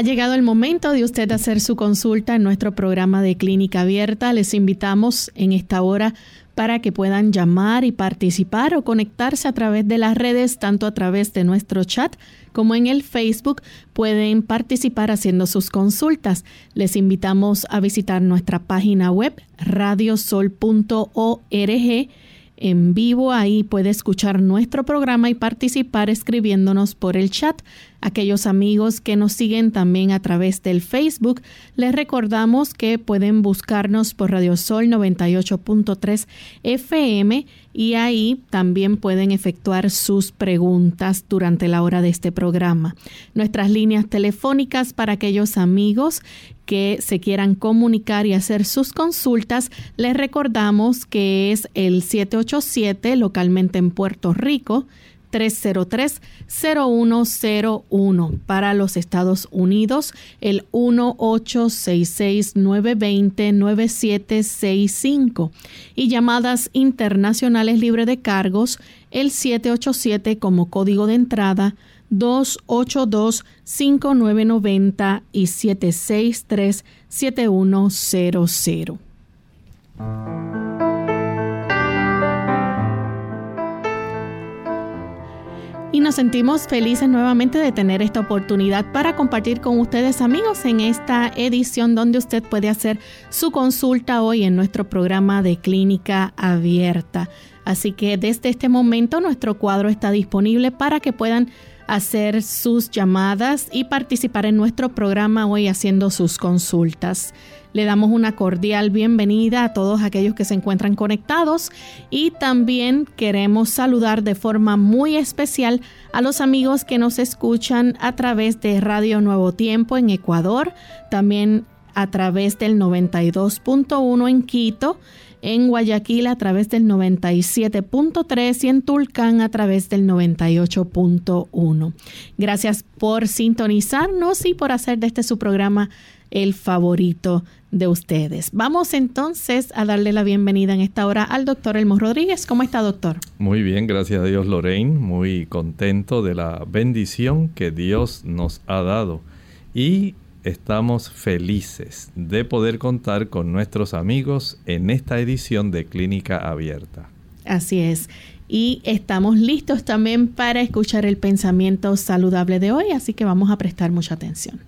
Ha llegado el momento de usted hacer su consulta en nuestro programa de clínica abierta. Les invitamos en esta hora para que puedan llamar y participar o conectarse a través de las redes, tanto a través de nuestro chat como en el Facebook. Pueden participar haciendo sus consultas. Les invitamos a visitar nuestra página web radiosol.org en vivo. Ahí puede escuchar nuestro programa y participar escribiéndonos por el chat. Aquellos amigos que nos siguen también a través del Facebook, les recordamos que pueden buscarnos por Radio Sol 98.3 FM y ahí también pueden efectuar sus preguntas durante la hora de este programa. Nuestras líneas telefónicas para aquellos amigos que se quieran comunicar y hacer sus consultas, les recordamos que es el 787 localmente en Puerto Rico, 303-0101 para los Estados Unidos, el 1866-920-9765 y llamadas internacionales libre de cargos, el 787 como código de entrada 282-5990 y 763-7100. y nos sentimos felices nuevamente de tener esta oportunidad para compartir con ustedes amigos en esta edición donde usted puede hacer su consulta hoy en nuestro programa de clínica abierta. Así que desde este momento nuestro cuadro está disponible para que puedan hacer sus llamadas y participar en nuestro programa hoy haciendo sus consultas. Le damos una cordial bienvenida a todos aquellos que se encuentran conectados y también queremos saludar de forma muy especial a los amigos que nos escuchan a través de Radio Nuevo Tiempo en Ecuador, también a través del 92.1 en Quito, en Guayaquil a través del 97.3 y en Tulcán a través del 98.1. Gracias por sintonizarnos y por hacer de este su programa el favorito de ustedes. Vamos entonces a darle la bienvenida en esta hora al doctor Elmo Rodríguez. ¿Cómo está, doctor? Muy bien, gracias a Dios, Lorraine. Muy contento de la bendición que Dios nos ha dado. Y estamos felices de poder contar con nuestros amigos en esta edición de Clínica Abierta. Así es. Y estamos listos también para escuchar el pensamiento saludable de hoy, así que vamos a prestar mucha atención.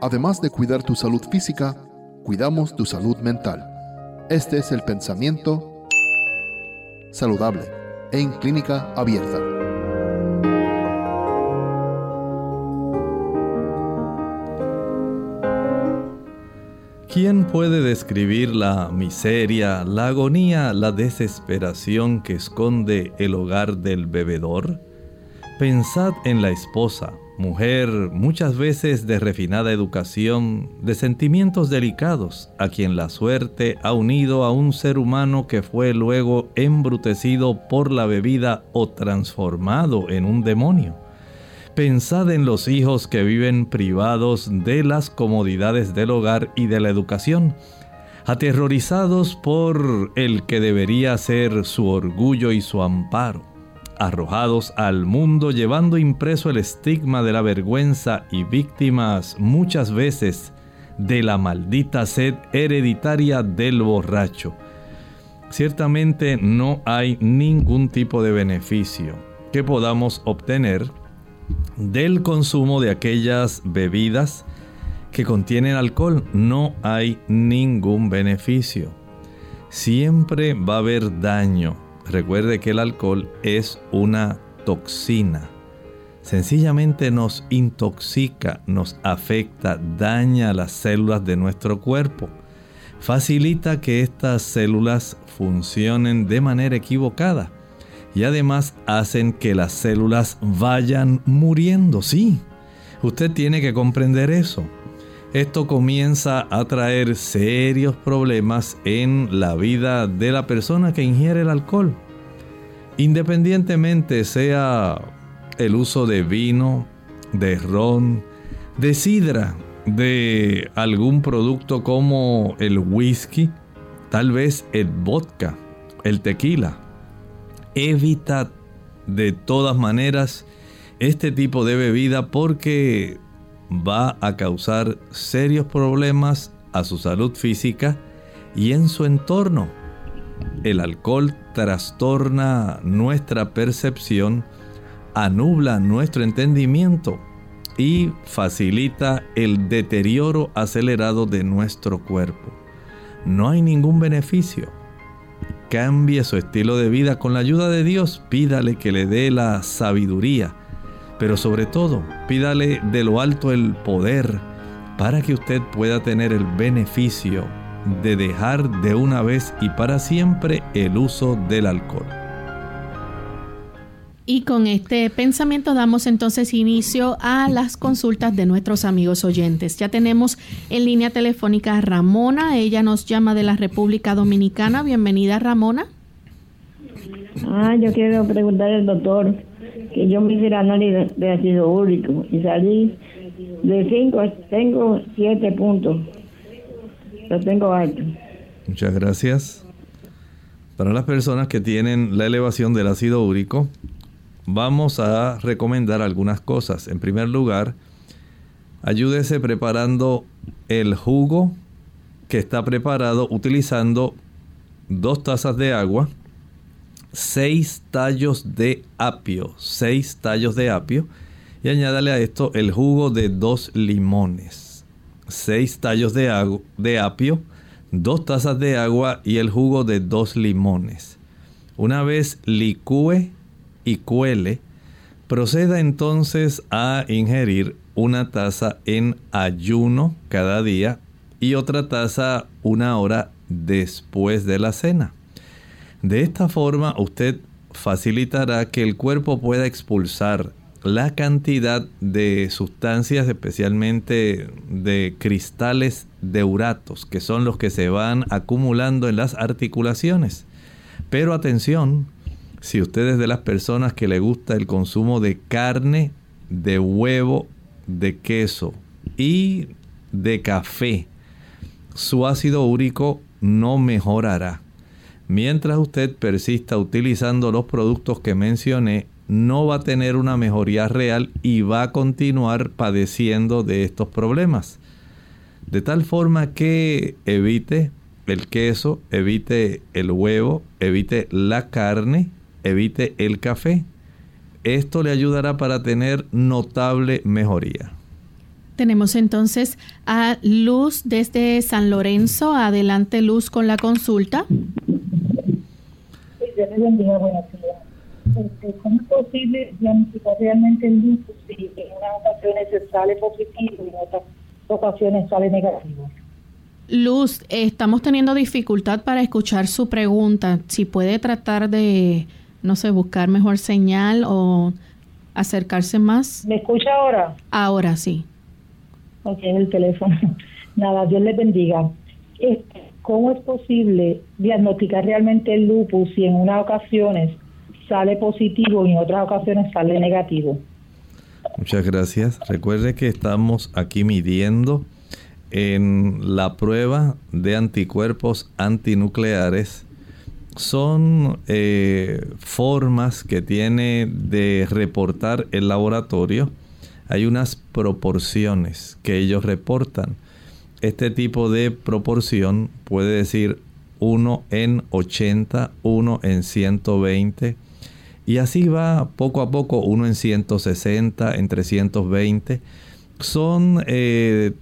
Además de cuidar tu salud física, cuidamos tu salud mental. Este es el pensamiento saludable en clínica abierta. ¿Quién puede describir la miseria, la agonía, la desesperación que esconde el hogar del bebedor? Pensad en la esposa, mujer muchas veces de refinada educación, de sentimientos delicados, a quien la suerte ha unido a un ser humano que fue luego embrutecido por la bebida o transformado en un demonio. Pensad en los hijos que viven privados de las comodidades del hogar y de la educación, aterrorizados por el que debería ser su orgullo y su amparo arrojados al mundo llevando impreso el estigma de la vergüenza y víctimas muchas veces de la maldita sed hereditaria del borracho. Ciertamente no hay ningún tipo de beneficio que podamos obtener del consumo de aquellas bebidas que contienen alcohol. No hay ningún beneficio. Siempre va a haber daño Recuerde que el alcohol es una toxina. Sencillamente nos intoxica, nos afecta, daña las células de nuestro cuerpo. facilita que estas células funcionen de manera equivocada y además hacen que las células vayan muriendo, sí. Usted tiene que comprender eso. Esto comienza a traer serios problemas en la vida de la persona que ingiere el alcohol. Independientemente sea el uso de vino, de ron, de sidra, de algún producto como el whisky, tal vez el vodka, el tequila. Evita de todas maneras este tipo de bebida porque va a causar serios problemas a su salud física y en su entorno. El alcohol trastorna nuestra percepción, anubla nuestro entendimiento y facilita el deterioro acelerado de nuestro cuerpo. No hay ningún beneficio. Cambie su estilo de vida con la ayuda de Dios. Pídale que le dé la sabiduría. Pero sobre todo, pídale de lo alto el poder para que usted pueda tener el beneficio de dejar de una vez y para siempre el uso del alcohol. Y con este pensamiento damos entonces inicio a las consultas de nuestros amigos oyentes. Ya tenemos en línea telefónica a Ramona, ella nos llama de la República Dominicana. Bienvenida Ramona. Ah, yo quiero preguntar al doctor que yo me hice el análisis de ácido úrico y salí de 5, tengo 7 puntos. Lo tengo alto. Muchas gracias. Para las personas que tienen la elevación del ácido úrico, vamos a recomendar algunas cosas. En primer lugar, ayúdese preparando el jugo que está preparado utilizando dos tazas de agua, seis tallos de apio, seis tallos de apio y añádale a esto el jugo de dos limones, seis tallos de, de apio, dos tazas de agua y el jugo de dos limones. Una vez licúe y cuele, proceda entonces a ingerir una taza en ayuno cada día y otra taza una hora después de la cena. De esta forma usted facilitará que el cuerpo pueda expulsar la cantidad de sustancias, especialmente de cristales de uratos, que son los que se van acumulando en las articulaciones. Pero atención, si usted es de las personas que le gusta el consumo de carne, de huevo, de queso y de café, su ácido úrico no mejorará. Mientras usted persista utilizando los productos que mencioné, no va a tener una mejoría real y va a continuar padeciendo de estos problemas. De tal forma que evite el queso, evite el huevo, evite la carne evite el café. Esto le ayudará para tener notable mejoría. Tenemos entonces a Luz desde San Lorenzo. Adelante Luz con la consulta. Este, ¿Cómo es posible diagnosticar realmente el lupus si en unas ocasiones se sale positivo y en otras ocasiones sale negativo? Luz, estamos teniendo dificultad para escuchar su pregunta. Si puede tratar de no sé, buscar mejor señal o acercarse más. ¿Me escucha ahora? Ahora sí. Ok, el teléfono. Nada, Dios le bendiga. ¿Cómo es posible diagnosticar realmente el lupus si en unas ocasiones sale positivo y en otras ocasiones sale negativo? Muchas gracias. Recuerde que estamos aquí midiendo en la prueba de anticuerpos antinucleares son eh, formas que tiene de reportar el laboratorio. Hay unas proporciones que ellos reportan. Este tipo de proporción puede decir 1 en 80, 1 en 120. Y así va poco a poco, 1 en 160, en 320. Son eh,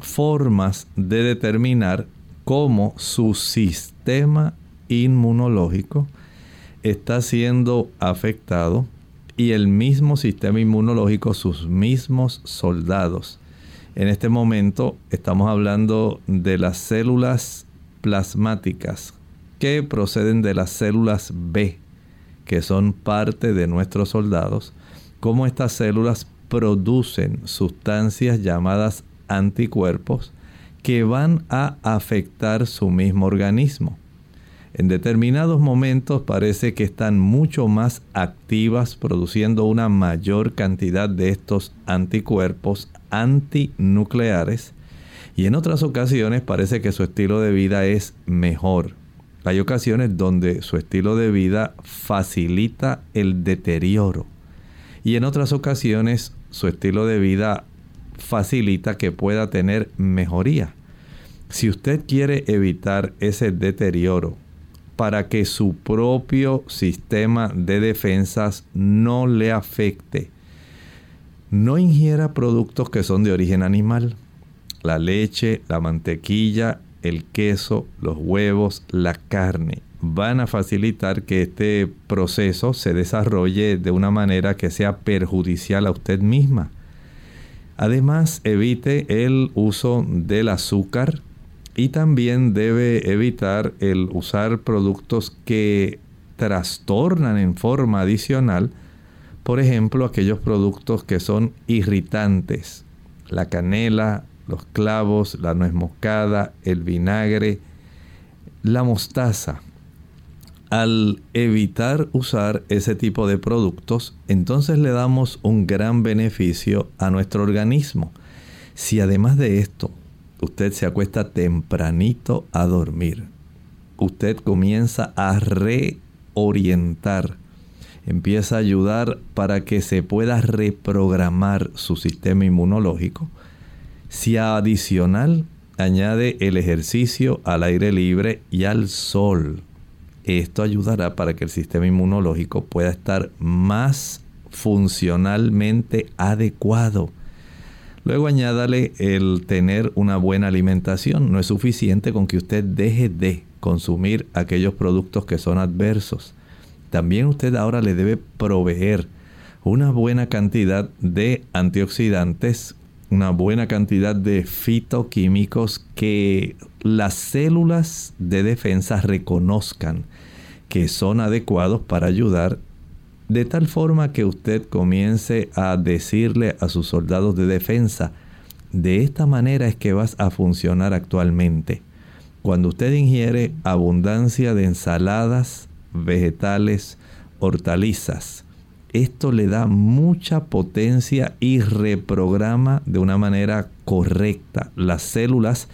formas de determinar cómo su sistema inmunológico está siendo afectado y el mismo sistema inmunológico, sus mismos soldados, En este momento estamos hablando de las células plasmáticas que proceden de las células B, que son parte de nuestros soldados, cómo estas células producen sustancias llamadas anticuerpos que van a afectar su mismo organismo. En determinados momentos parece que están mucho más activas produciendo una mayor cantidad de estos anticuerpos antinucleares y en otras ocasiones parece que su estilo de vida es mejor. Hay ocasiones donde su estilo de vida facilita el deterioro y en otras ocasiones su estilo de vida facilita que pueda tener mejoría. Si usted quiere evitar ese deterioro para que su propio sistema de defensas no le afecte, no ingiera productos que son de origen animal. La leche, la mantequilla, el queso, los huevos, la carne van a facilitar que este proceso se desarrolle de una manera que sea perjudicial a usted misma. Además, evite el uso del azúcar y también debe evitar el usar productos que trastornan en forma adicional, por ejemplo, aquellos productos que son irritantes, la canela, los clavos, la nuez moscada, el vinagre, la mostaza. Al evitar usar ese tipo de productos, entonces le damos un gran beneficio a nuestro organismo. Si además de esto usted se acuesta tempranito a dormir, usted comienza a reorientar, empieza a ayudar para que se pueda reprogramar su sistema inmunológico. Si adicional añade el ejercicio al aire libre y al sol, esto ayudará para que el sistema inmunológico pueda estar más funcionalmente adecuado. Luego añádale el tener una buena alimentación. No es suficiente con que usted deje de consumir aquellos productos que son adversos. También usted ahora le debe proveer una buena cantidad de antioxidantes, una buena cantidad de fitoquímicos que las células de defensa reconozcan que son adecuados para ayudar de tal forma que usted comience a decirle a sus soldados de defensa, de esta manera es que vas a funcionar actualmente. Cuando usted ingiere abundancia de ensaladas, vegetales, hortalizas, esto le da mucha potencia y reprograma de una manera correcta las células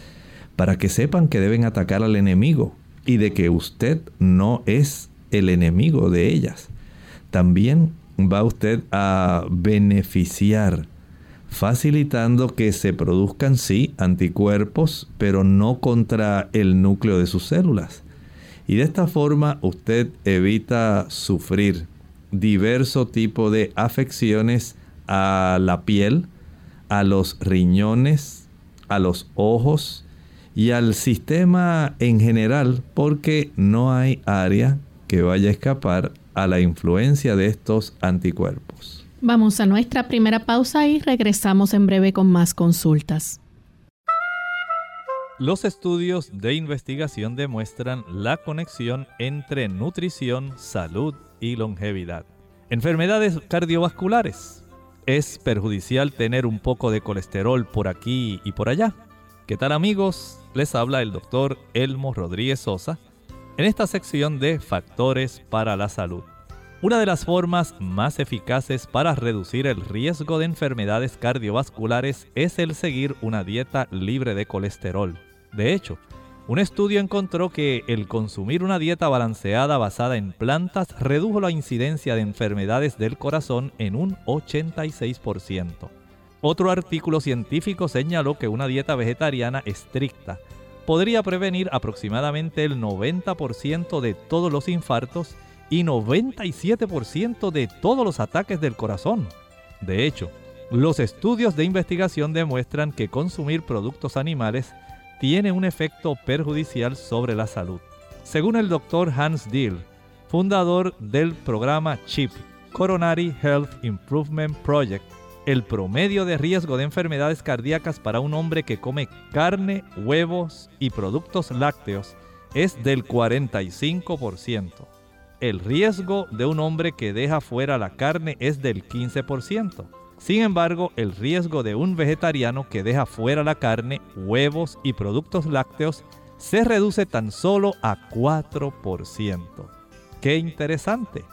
para que sepan que deben atacar al enemigo y de que usted no es el enemigo de ellas. También va usted a beneficiar facilitando que se produzcan sí anticuerpos, pero no contra el núcleo de sus células. Y de esta forma usted evita sufrir diverso tipo de afecciones a la piel, a los riñones, a los ojos, y al sistema en general porque no hay área que vaya a escapar a la influencia de estos anticuerpos. Vamos a nuestra primera pausa y regresamos en breve con más consultas. Los estudios de investigación demuestran la conexión entre nutrición, salud y longevidad. Enfermedades cardiovasculares. ¿Es perjudicial tener un poco de colesterol por aquí y por allá? ¿Qué tal amigos? Les habla el doctor Elmo Rodríguez Sosa en esta sección de Factores para la Salud. Una de las formas más eficaces para reducir el riesgo de enfermedades cardiovasculares es el seguir una dieta libre de colesterol. De hecho, un estudio encontró que el consumir una dieta balanceada basada en plantas redujo la incidencia de enfermedades del corazón en un 86%. Otro artículo científico señaló que una dieta vegetariana estricta podría prevenir aproximadamente el 90% de todos los infartos y 97% de todos los ataques del corazón. De hecho, los estudios de investigación demuestran que consumir productos animales tiene un efecto perjudicial sobre la salud. Según el doctor Hans Dill, fundador del programa CHIP, Coronary Health Improvement Project, el promedio de riesgo de enfermedades cardíacas para un hombre que come carne, huevos y productos lácteos es del 45%. El riesgo de un hombre que deja fuera la carne es del 15%. Sin embargo, el riesgo de un vegetariano que deja fuera la carne, huevos y productos lácteos se reduce tan solo a 4%. ¡Qué interesante!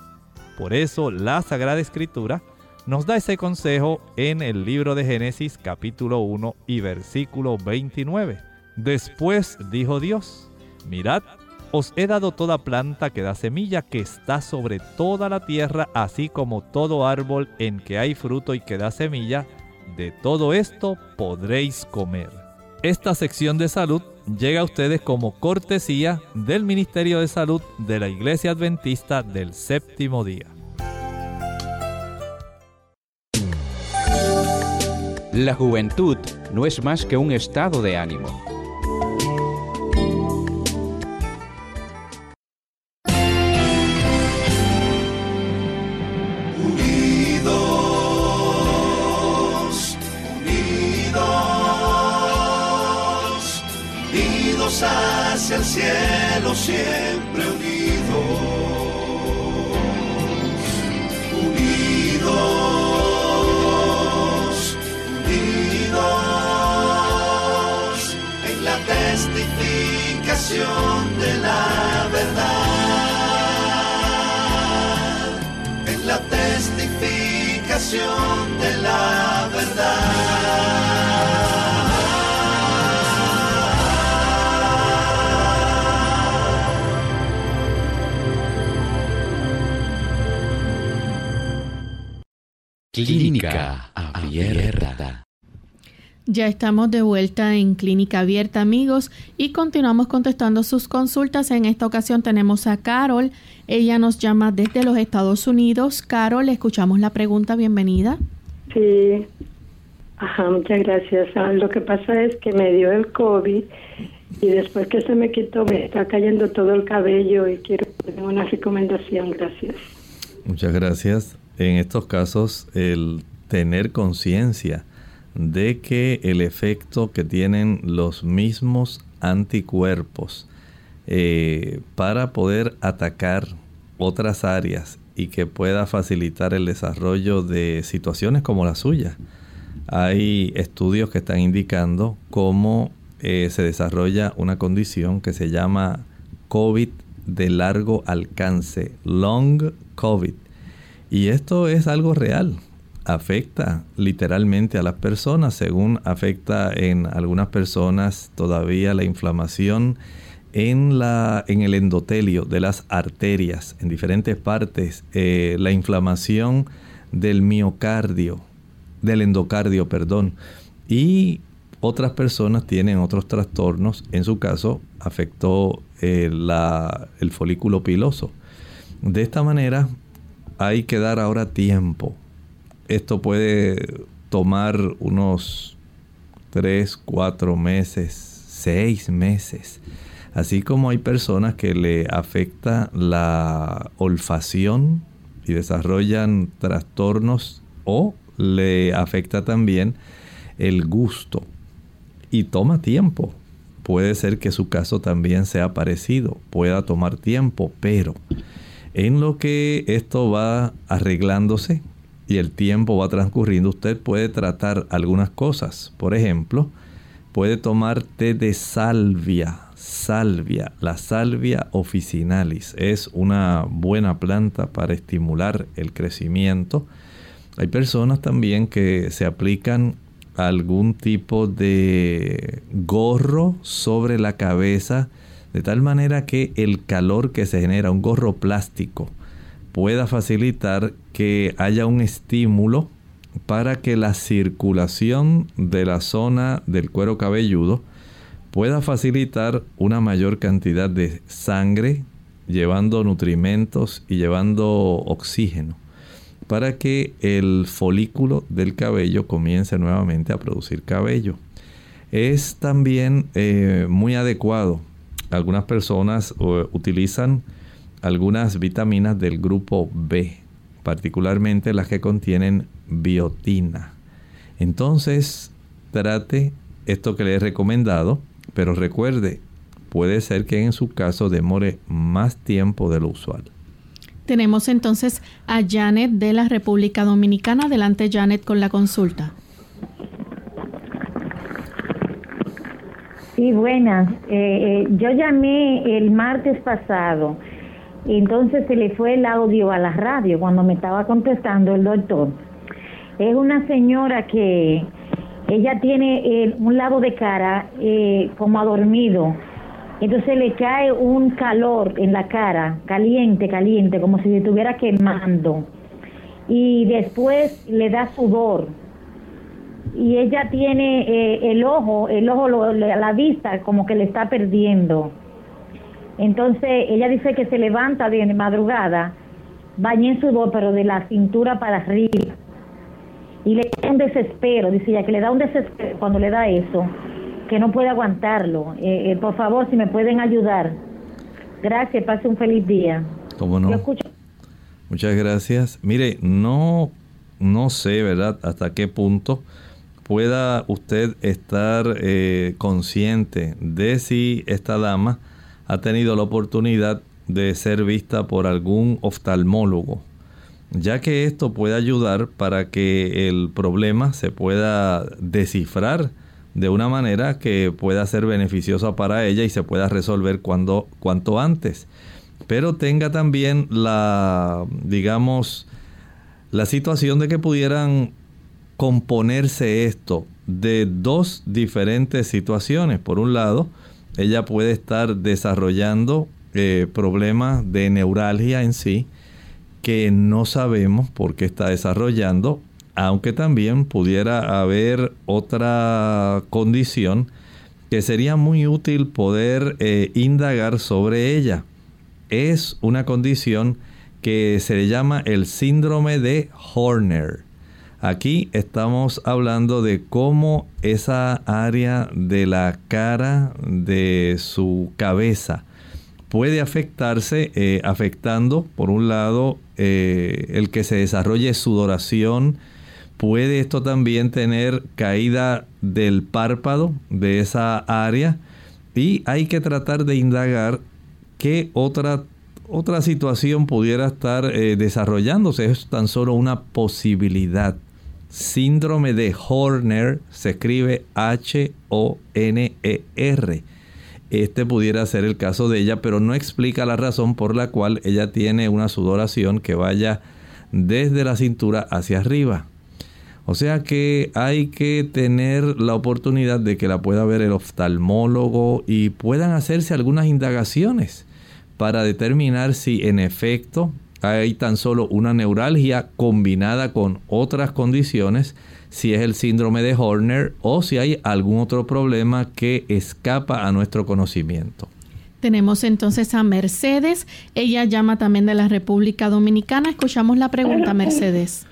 Por eso la Sagrada Escritura nos da ese consejo en el libro de Génesis capítulo 1 y versículo 29. Después dijo Dios, mirad, os he dado toda planta que da semilla que está sobre toda la tierra, así como todo árbol en que hay fruto y que da semilla, de todo esto podréis comer. Esta sección de salud llega a ustedes como cortesía del Ministerio de Salud de la Iglesia Adventista del Séptimo Día. La juventud no es más que un estado de ánimo. Unidos, unidos, unidos hacia el cielo, siempre unidos. Testificación de la verdad. En la testificación de la verdad. Clínica Abierta. Ya estamos de vuelta en Clínica Abierta, amigos, y continuamos contestando sus consultas. En esta ocasión tenemos a Carol. Ella nos llama desde los Estados Unidos. Carol, escuchamos la pregunta. Bienvenida. Sí, ajá, muchas gracias. Ah, Lo que pasa es que me dio el COVID y después que se me quitó me está cayendo todo el cabello y quiero una recomendación. Gracias. Muchas gracias. En estos casos, el tener conciencia de que el efecto que tienen los mismos anticuerpos eh, para poder atacar otras áreas y que pueda facilitar el desarrollo de situaciones como la suya. Hay estudios que están indicando cómo eh, se desarrolla una condición que se llama COVID de largo alcance, long COVID. Y esto es algo real afecta literalmente a las personas, según afecta en algunas personas todavía la inflamación en, la, en el endotelio de las arterias, en diferentes partes, eh, la inflamación del miocardio, del endocardio, perdón, y otras personas tienen otros trastornos, en su caso afectó eh, la, el folículo piloso. De esta manera hay que dar ahora tiempo esto puede tomar unos 3, 4 meses, 6 meses. Así como hay personas que le afecta la olfacción y desarrollan trastornos o le afecta también el gusto y toma tiempo. Puede ser que su caso también sea parecido, pueda tomar tiempo, pero en lo que esto va arreglándose, y el tiempo va transcurriendo, usted puede tratar algunas cosas. Por ejemplo, puede tomar té de salvia. Salvia, la salvia officinalis es una buena planta para estimular el crecimiento. Hay personas también que se aplican algún tipo de gorro sobre la cabeza de tal manera que el calor que se genera, un gorro plástico, pueda facilitar que haya un estímulo para que la circulación de la zona del cuero cabelludo pueda facilitar una mayor cantidad de sangre, llevando nutrimentos y llevando oxígeno, para que el folículo del cabello comience nuevamente a producir cabello. Es también eh, muy adecuado. Algunas personas uh, utilizan algunas vitaminas del grupo B, particularmente las que contienen biotina. Entonces, trate esto que le he recomendado, pero recuerde, puede ser que en su caso demore más tiempo de lo usual. Tenemos entonces a Janet de la República Dominicana. Adelante, Janet, con la consulta. Sí, buenas. Eh, eh, yo llamé el martes pasado, entonces se le fue el audio a la radio cuando me estaba contestando el doctor. Es una señora que ella tiene eh, un lado de cara como adormido entonces le cae un calor en la cara, caliente, caliente, como si se estuviera quemando. Y después le da sudor. Y ella tiene eh, el ojo, el ojo, la vista como que le está perdiendo. Entonces ella dice que se levanta de madrugada, baña en sudor, pero de la cintura para arriba. Y le da un desespero, dice ella, que le da un desespero cuando le da eso que no puede aguantarlo. Eh, eh, por favor, si me pueden ayudar. Gracias, pase un feliz día. ¿Cómo no? Muchas gracias. Mire, no, no sé, ¿verdad?, hasta qué punto pueda usted estar eh, consciente de si esta dama ha tenido la oportunidad de ser vista por algún oftalmólogo, ya que esto puede ayudar para que el problema se pueda descifrar de una manera que pueda ser beneficiosa para ella y se pueda resolver cuando, cuanto antes. Pero tenga también la, digamos, la situación de que pudieran componerse esto de dos diferentes situaciones. Por un lado, ella puede estar desarrollando eh, problemas de neuralgia en sí que no sabemos por qué está desarrollando aunque también pudiera haber otra condición que sería muy útil poder eh, indagar sobre ella. Es una condición que se le llama el síndrome de Horner. Aquí estamos hablando de cómo esa área de la cara de su cabeza puede afectarse, eh, afectando por un lado eh, el que se desarrolle sudoración, Puede esto también tener caída del párpado de esa área y hay que tratar de indagar qué otra, otra situación pudiera estar eh, desarrollándose. Es tan solo una posibilidad. Síndrome de Horner se escribe H-O-N-E-R. Este pudiera ser el caso de ella, pero no explica la razón por la cual ella tiene una sudoración que vaya desde la cintura hacia arriba. O sea que hay que tener la oportunidad de que la pueda ver el oftalmólogo y puedan hacerse algunas indagaciones para determinar si en efecto hay tan solo una neuralgia combinada con otras condiciones, si es el síndrome de Horner o si hay algún otro problema que escapa a nuestro conocimiento. Tenemos entonces a Mercedes, ella llama también de la República Dominicana. Escuchamos la pregunta, Mercedes.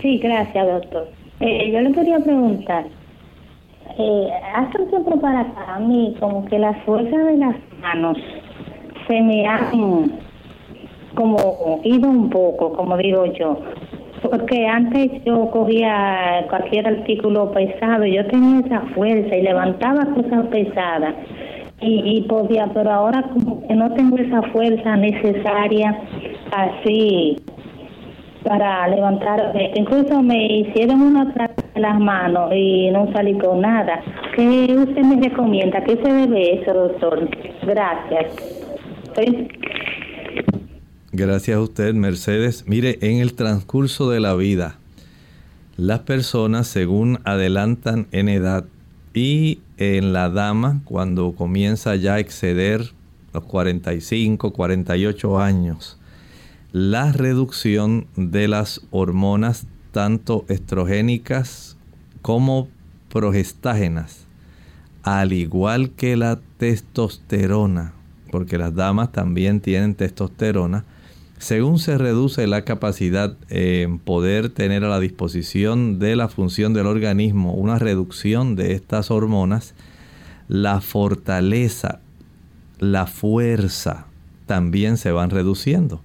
Sí, gracias, doctor. Eh, yo le quería preguntar, eh, hace un tiempo para acá, a mí como que la fuerza de las manos se me han como ido un poco, como digo yo. Porque antes yo cogía cualquier artículo pesado, yo tenía esa fuerza y levantaba cosas pesadas y, y podía, pero ahora como que no tengo esa fuerza necesaria así para levantar, incluso me hicieron una plata en las manos y no salí con nada. ¿Qué usted me recomienda? ¿Qué se debe eso, doctor? Gracias. Gracias a usted, Mercedes. Mire, en el transcurso de la vida, las personas según adelantan en edad y en la dama, cuando comienza ya a exceder los 45, 48 años, la reducción de las hormonas tanto estrogénicas como progestágenas, al igual que la testosterona, porque las damas también tienen testosterona, según se reduce la capacidad en poder tener a la disposición de la función del organismo una reducción de estas hormonas, la fortaleza, la fuerza también se van reduciendo.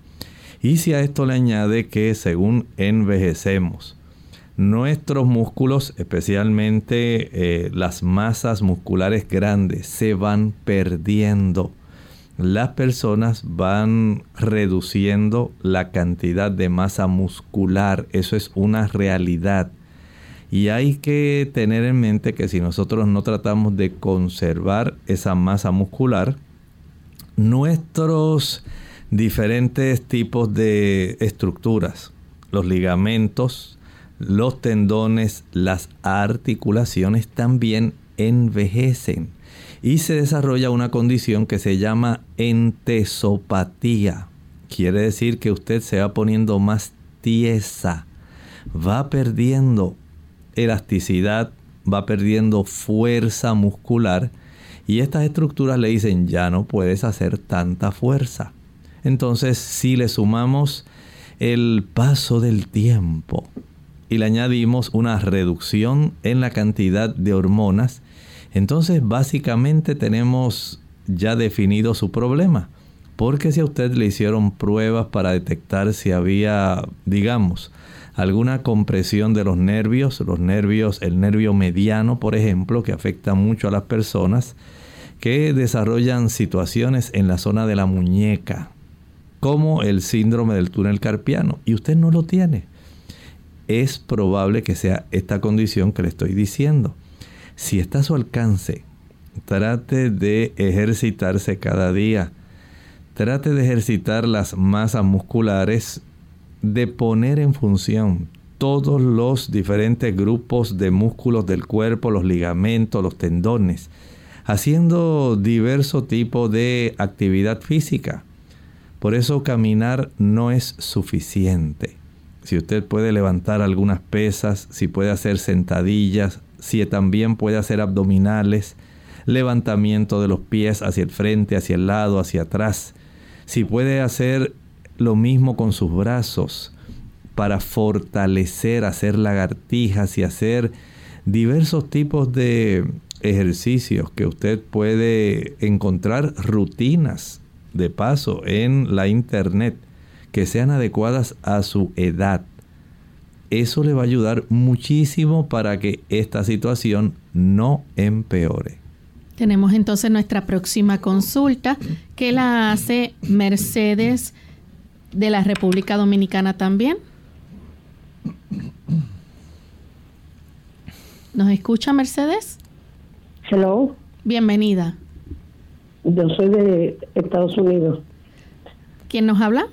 Y si a esto le añade que según envejecemos, nuestros músculos, especialmente eh, las masas musculares grandes, se van perdiendo. Las personas van reduciendo la cantidad de masa muscular. Eso es una realidad. Y hay que tener en mente que si nosotros no tratamos de conservar esa masa muscular, nuestros diferentes tipos de estructuras, los ligamentos, los tendones, las articulaciones también envejecen y se desarrolla una condición que se llama entesopatía. Quiere decir que usted se va poniendo más tiesa, va perdiendo elasticidad, va perdiendo fuerza muscular y estas estructuras le dicen ya no puedes hacer tanta fuerza. Entonces si le sumamos el paso del tiempo y le añadimos una reducción en la cantidad de hormonas, entonces básicamente tenemos ya definido su problema. Porque si a usted le hicieron pruebas para detectar si había, digamos, alguna compresión de los nervios, los nervios, el nervio mediano, por ejemplo, que afecta mucho a las personas que desarrollan situaciones en la zona de la muñeca, como el síndrome del túnel carpiano, y usted no lo tiene. Es probable que sea esta condición que le estoy diciendo. Si está a su alcance, trate de ejercitarse cada día. Trate de ejercitar las masas musculares de poner en función todos los diferentes grupos de músculos del cuerpo, los ligamentos, los tendones, haciendo diverso tipo de actividad física. Por eso caminar no es suficiente. Si usted puede levantar algunas pesas, si puede hacer sentadillas, si también puede hacer abdominales, levantamiento de los pies hacia el frente, hacia el lado, hacia atrás, si puede hacer lo mismo con sus brazos para fortalecer, hacer lagartijas y hacer diversos tipos de ejercicios que usted puede encontrar rutinas de paso en la internet que sean adecuadas a su edad. Eso le va a ayudar muchísimo para que esta situación no empeore. Tenemos entonces nuestra próxima consulta que la hace Mercedes de la República Dominicana también. ¿Nos escucha Mercedes? Hello. Bienvenida. Yo soy de Estados Unidos. ¿Quién nos habla?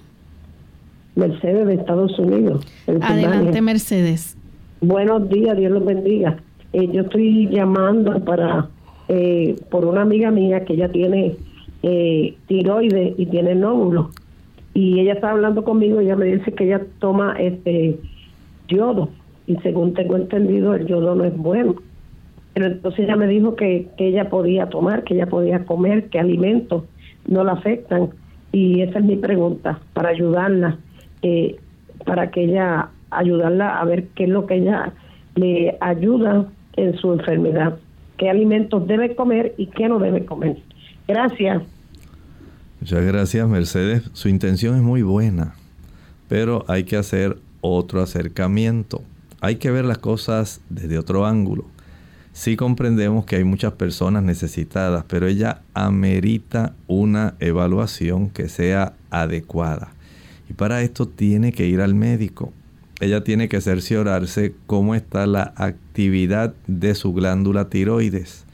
Mercedes de Estados Unidos. Adelante, Mercedes. Buenos días, Dios los bendiga. Eh, yo estoy llamando para eh, por una amiga mía que ella tiene eh, tiroides y tiene nódulos y ella está hablando conmigo y ella me dice que ella toma este yodo y según tengo entendido el yodo no es bueno pero entonces ella me dijo que, que ella podía tomar que ella podía comer que alimentos no la afectan y esa es mi pregunta para ayudarla eh, para que ella ayudarla a ver qué es lo que ella le ayuda en su enfermedad qué alimentos debe comer y qué no debe comer gracias Muchas gracias, Mercedes. Su intención es muy buena, pero hay que hacer otro acercamiento. Hay que ver las cosas desde otro ángulo. Sí comprendemos que hay muchas personas necesitadas, pero ella amerita una evaluación que sea adecuada. Y para esto tiene que ir al médico. Ella tiene que cerciorarse cómo está la actividad de su glándula tiroides.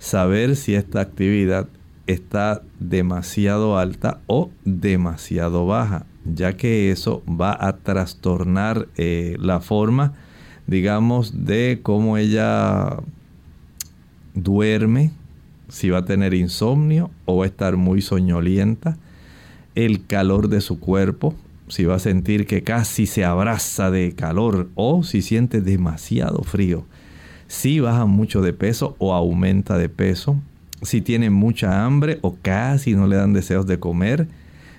Saber si esta actividad está demasiado alta o demasiado baja, ya que eso va a trastornar eh, la forma, digamos, de cómo ella duerme, si va a tener insomnio o va a estar muy soñolienta, el calor de su cuerpo, si va a sentir que casi se abraza de calor o si siente demasiado frío, si baja mucho de peso o aumenta de peso, si tiene mucha hambre o casi no le dan deseos de comer,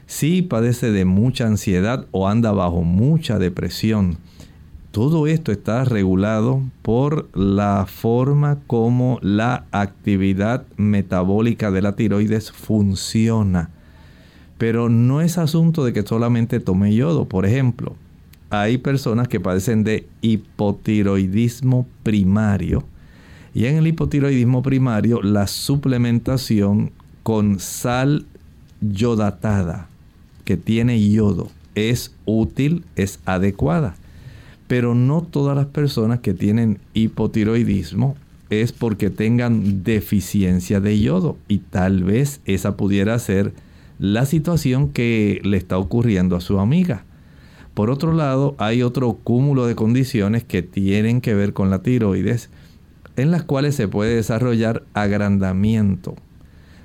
si padece de mucha ansiedad o anda bajo mucha depresión. Todo esto está regulado por la forma como la actividad metabólica de la tiroides funciona. Pero no es asunto de que solamente tome yodo. Por ejemplo, hay personas que padecen de hipotiroidismo primario. Y en el hipotiroidismo primario, la suplementación con sal yodatada, que tiene yodo, es útil, es adecuada. Pero no todas las personas que tienen hipotiroidismo es porque tengan deficiencia de yodo. Y tal vez esa pudiera ser la situación que le está ocurriendo a su amiga. Por otro lado, hay otro cúmulo de condiciones que tienen que ver con la tiroides, en las cuales se puede desarrollar agrandamiento.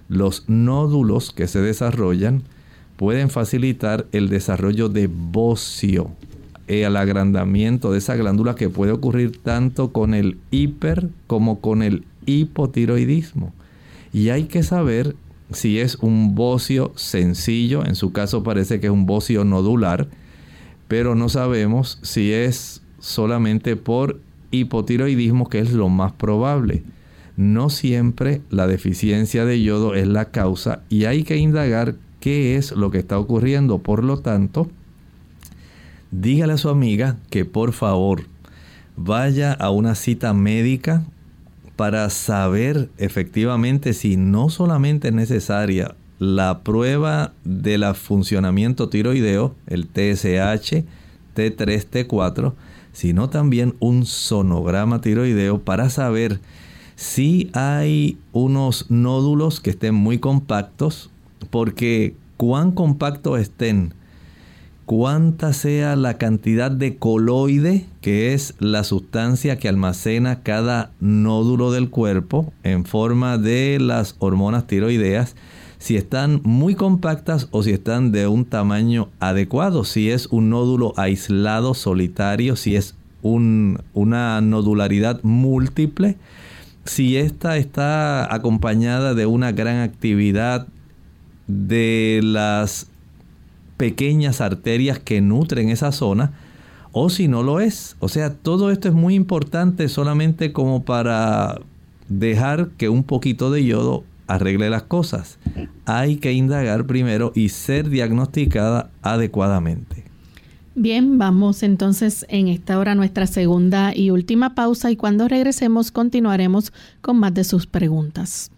Los nódulos que se desarrollan pueden facilitar el desarrollo de bocio, el agrandamiento de esa glándula que puede ocurrir tanto con el hiper como con el hipotiroidismo. Y hay que saber si es un bocio sencillo, en su caso parece que es un bocio nodular, pero no sabemos si es solamente por hipotiroidismo, que es lo más probable. No siempre la deficiencia de yodo es la causa y hay que indagar qué es lo que está ocurriendo. Por lo tanto, dígale a su amiga que por favor vaya a una cita médica para saber efectivamente si no solamente es necesaria la prueba del funcionamiento tiroideo, el TSH, T3, T4, sino también un sonograma tiroideo para saber si hay unos nódulos que estén muy compactos, porque cuán compactos estén, cuánta sea la cantidad de coloide, que es la sustancia que almacena cada nódulo del cuerpo en forma de las hormonas tiroideas, si están muy compactas o si están de un tamaño adecuado, si es un nódulo aislado, solitario, si es una nodularidad múltiple, si esta está acompañada de una gran actividad de las pequeñas arterias que nutren esa zona o si no lo es. O sea, todo esto es muy importante solamente como para dejar que un poquito de yodo arregle las cosas. Hay que indagar primero y ser diagnosticada adecuadamente. Bien, vamos entonces en esta hora a nuestra segunda y última pausa y cuando regresemos continuaremos con más de sus preguntas.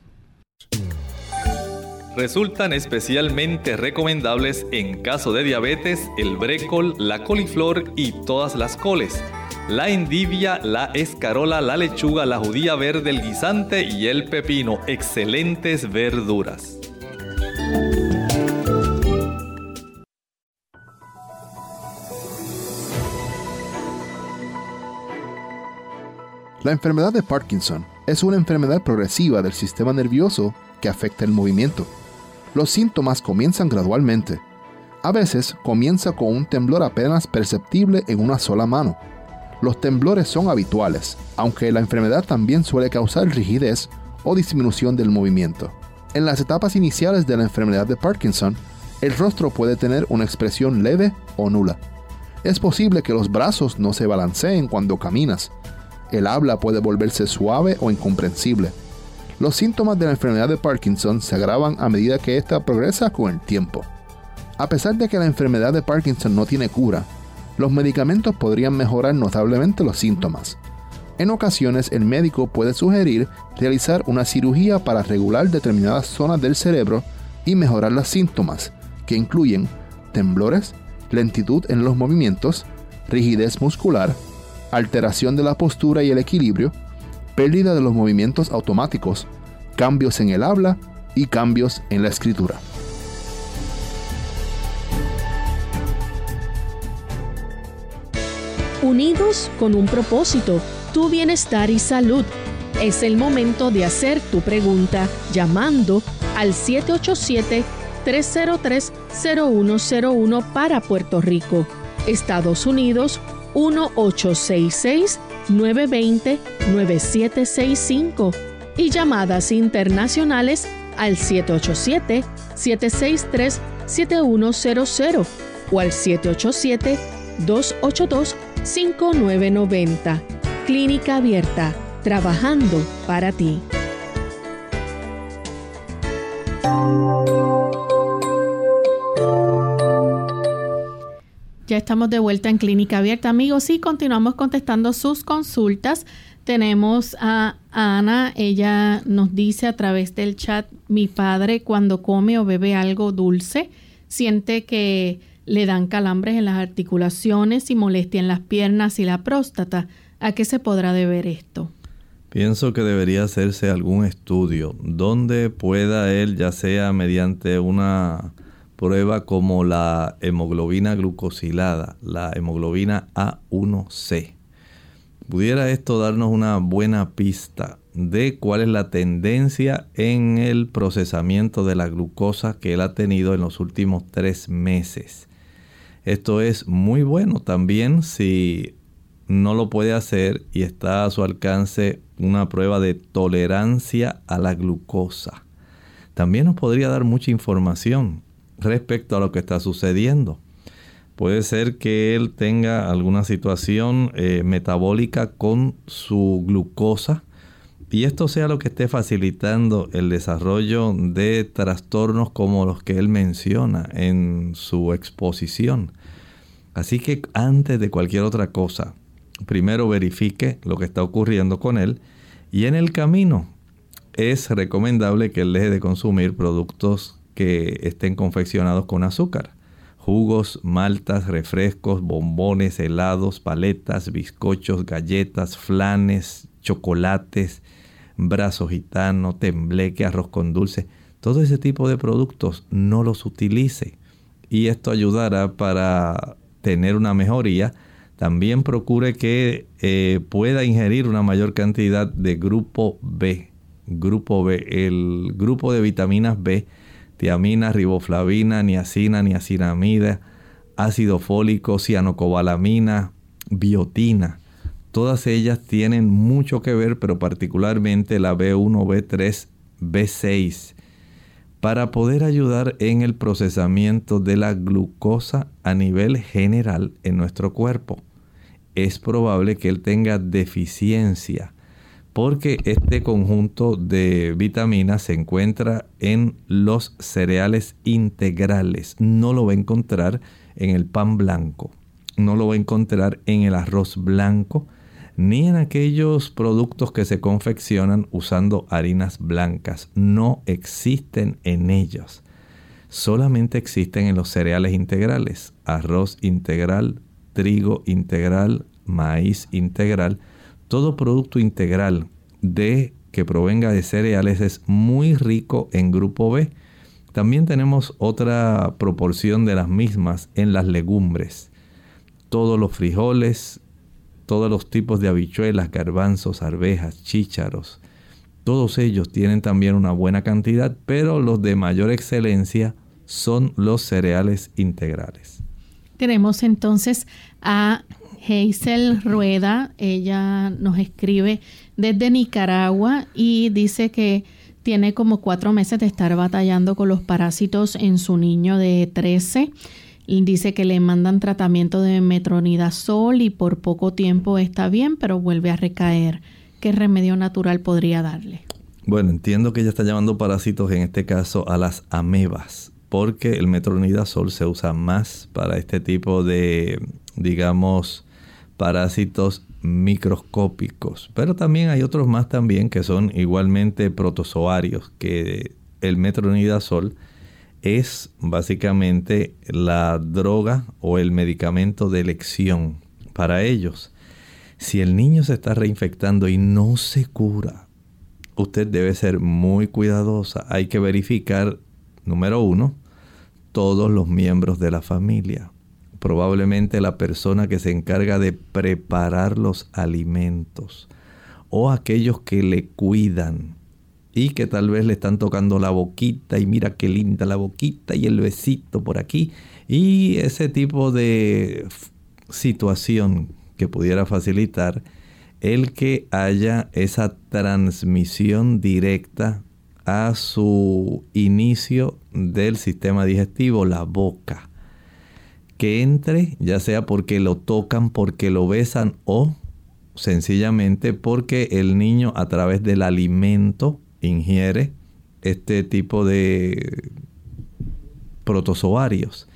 Resultan especialmente recomendables en caso de diabetes el brécol, la coliflor y todas las coles, la endivia, la escarola, la lechuga, la judía verde, el guisante y el pepino, excelentes verduras. La enfermedad de Parkinson es una enfermedad progresiva del sistema nervioso que afecta el movimiento. Los síntomas comienzan gradualmente. A veces comienza con un temblor apenas perceptible en una sola mano. Los temblores son habituales, aunque la enfermedad también suele causar rigidez o disminución del movimiento. En las etapas iniciales de la enfermedad de Parkinson, el rostro puede tener una expresión leve o nula. Es posible que los brazos no se balanceen cuando caminas. El habla puede volverse suave o incomprensible los síntomas de la enfermedad de Parkinson se agravan a medida que ésta progresa con el tiempo. A pesar de que la enfermedad de Parkinson no tiene cura, los medicamentos podrían mejorar notablemente los síntomas. En ocasiones el médico puede sugerir realizar una cirugía para regular determinadas zonas del cerebro y mejorar los síntomas, que incluyen temblores, lentitud en los movimientos, rigidez muscular, alteración de la postura y el equilibrio, pérdida de los movimientos automáticos, cambios en el habla y cambios en la escritura. Unidos con un propósito, tu bienestar y salud. Es el momento de hacer tu pregunta llamando al 787-303-0101 para Puerto Rico, Estados Unidos 1866 920-9765 y llamadas internacionales al 787-763-7100 o al 787-282-5990. Clínica Abierta, trabajando para ti. Ya estamos de vuelta en Clínica Abierta, amigos, y continuamos contestando sus consultas. Tenemos a Ana, ella nos dice a través del chat, mi padre cuando come o bebe algo dulce, siente que le dan calambres en las articulaciones y molestia en las piernas y la próstata. ¿A qué se podrá deber esto? Pienso que debería hacerse algún estudio donde pueda él, ya sea mediante una prueba como la hemoglobina glucosilada, la hemoglobina A1C. Pudiera esto darnos una buena pista de cuál es la tendencia en el procesamiento de la glucosa que él ha tenido en los últimos tres meses. Esto es muy bueno también si no lo puede hacer y está a su alcance una prueba de tolerancia a la glucosa. También nos podría dar mucha información respecto a lo que está sucediendo. Puede ser que él tenga alguna situación eh, metabólica con su glucosa y esto sea lo que esté facilitando el desarrollo de trastornos como los que él menciona en su exposición. Así que antes de cualquier otra cosa, primero verifique lo que está ocurriendo con él y en el camino es recomendable que él deje de consumir productos que estén confeccionados con azúcar. Jugos, maltas, refrescos, bombones, helados, paletas, bizcochos, galletas, flanes, chocolates, brazo gitano, tembleque, arroz con dulce. Todo ese tipo de productos no los utilice. Y esto ayudará para tener una mejoría. También procure que eh, pueda ingerir una mayor cantidad de grupo B. Grupo B, el grupo de vitaminas B tiamina, riboflavina, niacina, niacinamida, ácido fólico, cianocobalamina, biotina. Todas ellas tienen mucho que ver, pero particularmente la B1, B3, B6, para poder ayudar en el procesamiento de la glucosa a nivel general en nuestro cuerpo. Es probable que él tenga deficiencia porque este conjunto de vitaminas se encuentra en los cereales integrales. No lo va a encontrar en el pan blanco, no lo va a encontrar en el arroz blanco, ni en aquellos productos que se confeccionan usando harinas blancas. No existen en ellos. Solamente existen en los cereales integrales, arroz integral, trigo integral, maíz integral, todo producto integral de que provenga de cereales es muy rico en grupo B. También tenemos otra proporción de las mismas en las legumbres. Todos los frijoles, todos los tipos de habichuelas, garbanzos, arvejas, chícharos, todos ellos tienen también una buena cantidad, pero los de mayor excelencia son los cereales integrales. Tenemos entonces a Hazel Rueda, ella nos escribe desde Nicaragua y dice que tiene como cuatro meses de estar batallando con los parásitos en su niño de 13. Dice que le mandan tratamiento de metronidazol y por poco tiempo está bien, pero vuelve a recaer. ¿Qué remedio natural podría darle? Bueno, entiendo que ella está llamando parásitos en este caso a las amebas, porque el metronidazol se usa más para este tipo de, digamos, parásitos microscópicos. Pero también hay otros más también que son igualmente protozoarios, que el metronidazol es básicamente la droga o el medicamento de elección para ellos. Si el niño se está reinfectando y no se cura, usted debe ser muy cuidadosa. Hay que verificar, número uno, todos los miembros de la familia probablemente la persona que se encarga de preparar los alimentos o aquellos que le cuidan y que tal vez le están tocando la boquita y mira qué linda la boquita y el besito por aquí y ese tipo de situación que pudiera facilitar el que haya esa transmisión directa a su inicio del sistema digestivo, la boca que entre, ya sea porque lo tocan, porque lo besan o sencillamente porque el niño a través del alimento ingiere este tipo de protozoarios.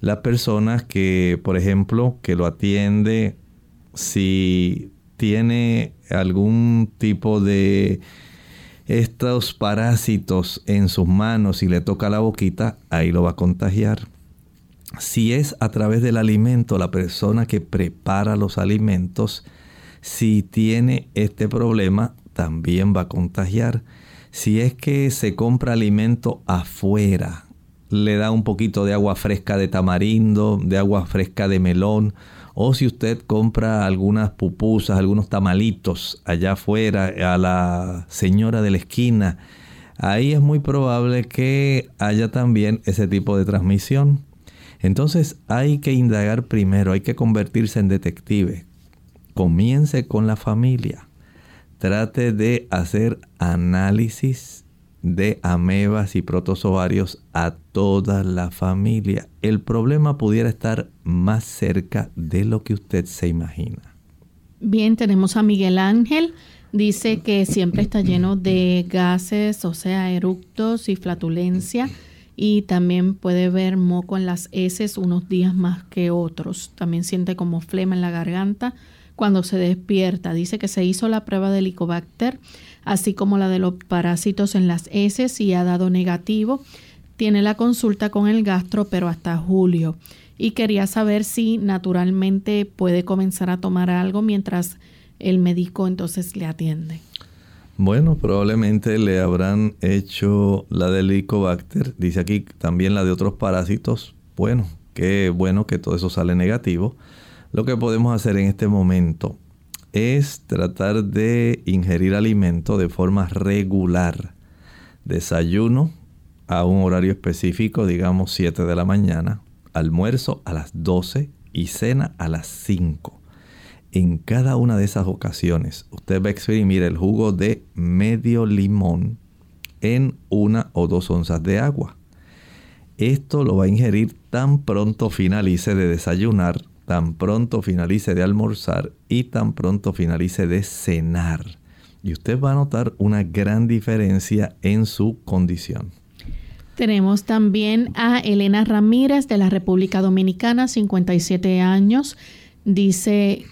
las personas que, por ejemplo, que lo atiende, si tiene algún tipo de estos parásitos en sus manos y le toca la boquita, ahí lo va a contagiar. Si es a través del alimento, la persona que prepara los alimentos, si tiene este problema, también va a contagiar. Si es que se compra alimento afuera, le da un poquito de agua fresca de tamarindo, de agua fresca de melón, o si usted compra algunas pupusas, algunos tamalitos allá afuera a la señora de la esquina, ahí es muy probable que haya también ese tipo de transmisión. Entonces hay que indagar primero, hay que convertirse en detective. Comience con la familia. Trate de hacer análisis de amebas y protozoarios a toda la familia. El problema pudiera estar más cerca de lo que usted se imagina. Bien, tenemos a Miguel Ángel. Dice que siempre está lleno de gases, o sea, eructos y flatulencia. Y también puede ver moco en las heces unos días más que otros. También siente como flema en la garganta cuando se despierta. Dice que se hizo la prueba de Helicobacter así como la de los parásitos en las heces y ha dado negativo. Tiene la consulta con el gastro, pero hasta julio. Y quería saber si naturalmente puede comenzar a tomar algo mientras el médico entonces le atiende. Bueno, probablemente le habrán hecho la del Helicobacter. Dice aquí también la de otros parásitos. Bueno, qué bueno que todo eso sale negativo. Lo que podemos hacer en este momento es tratar de ingerir alimento de forma regular. Desayuno a un horario específico, digamos 7 de la mañana, almuerzo a las 12 y cena a las 5. En cada una de esas ocasiones, usted va a exprimir el jugo de medio limón en una o dos onzas de agua. Esto lo va a ingerir tan pronto finalice de desayunar tan pronto finalice de almorzar y tan pronto finalice de cenar. Y usted va a notar una gran diferencia en su condición. Tenemos también a Elena Ramírez de la República Dominicana, 57 años. Dice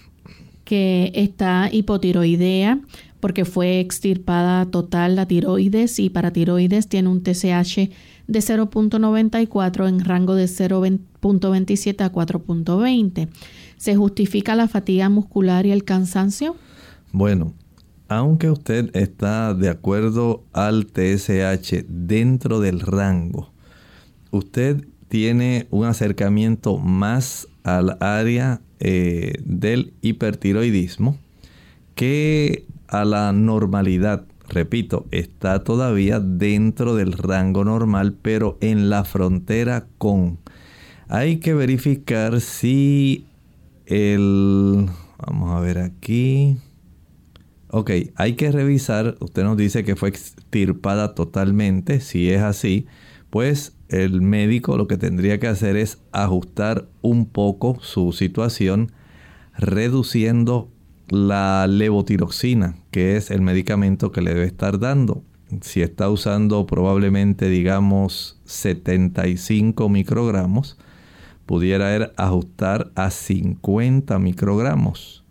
que está hipotiroidea porque fue extirpada total la tiroides y para tiroides tiene un TSH de 0.94 en rango de 0.27 a 4.20. ¿Se justifica la fatiga muscular y el cansancio? Bueno, aunque usted está de acuerdo al TSH dentro del rango, usted tiene un acercamiento más al área eh, del hipertiroidismo que a la normalidad repito, está todavía dentro del rango normal, pero en la frontera con. Hay que verificar si el... Vamos a ver aquí. Ok, hay que revisar, usted nos dice que fue extirpada totalmente, si es así, pues el médico lo que tendría que hacer es ajustar un poco su situación, reduciendo la levotiroxina, que es el medicamento que le debe estar dando. Si está usando probablemente, digamos, 75 microgramos, pudiera er, ajustar a 50 microgramos.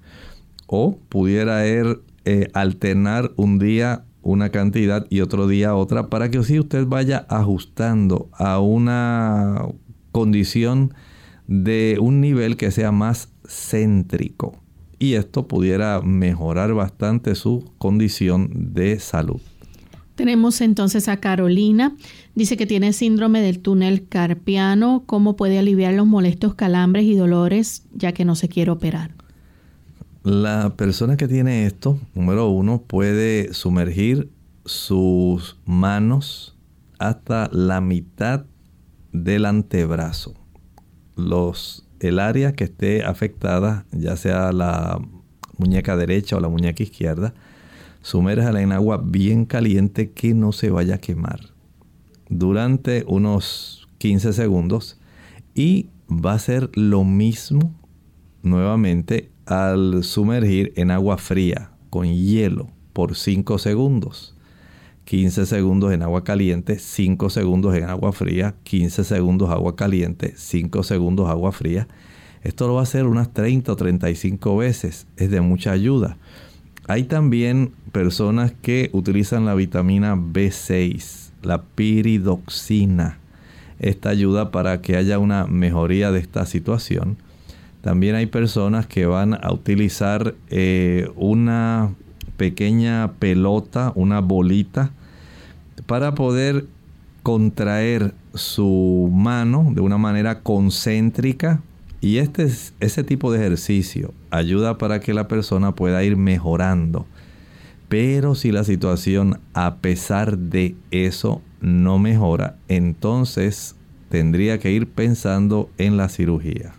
O pudiera er, eh, alternar un día una cantidad y otro día otra para que así usted vaya ajustando a una condición de un nivel que sea más céntrico y esto pudiera mejorar bastante su condición de salud. Tenemos entonces a Carolina. Dice que tiene síndrome del túnel carpiano. ¿Cómo puede aliviar los molestos calambres y dolores ya que no se quiere operar? La persona que tiene esto, número uno, puede sumergir sus manos hasta la mitad del antebrazo. Los el área que esté afectada, ya sea la muñeca derecha o la muñeca izquierda, sumérjala en agua bien caliente que no se vaya a quemar durante unos 15 segundos y va a ser lo mismo nuevamente al sumergir en agua fría con hielo por 5 segundos. 15 segundos en agua caliente, 5 segundos en agua fría, 15 segundos agua caliente, 5 segundos agua fría. Esto lo va a hacer unas 30 o 35 veces. Es de mucha ayuda. Hay también personas que utilizan la vitamina B6, la piridoxina. Esta ayuda para que haya una mejoría de esta situación. También hay personas que van a utilizar eh, una pequeña pelota, una bolita, para poder contraer su mano de una manera concéntrica. Y este, ese tipo de ejercicio ayuda para que la persona pueda ir mejorando. Pero si la situación a pesar de eso no mejora, entonces tendría que ir pensando en la cirugía.